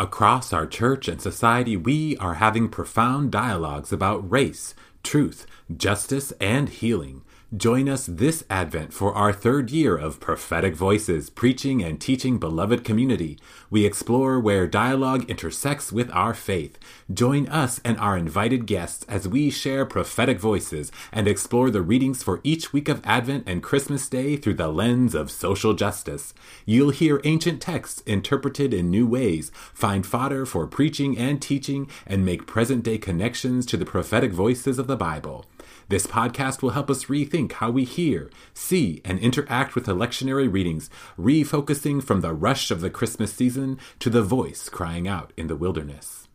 Across our church and society, we are having profound dialogues about race, truth, justice, and healing. Join us this Advent for our third year of prophetic voices, preaching and teaching beloved community. We explore where dialogue intersects with our faith. Join us and our invited guests as we share prophetic voices and explore the readings for each week of Advent and Christmas Day through the lens of social justice. You'll hear ancient texts interpreted in new ways, find fodder for preaching and teaching, and make present day connections to the prophetic voices of the Bible. This podcast will help us rethink how we hear, see, and interact with the lectionary readings, refocusing from the rush of the Christmas season to the voice crying out in the wilderness.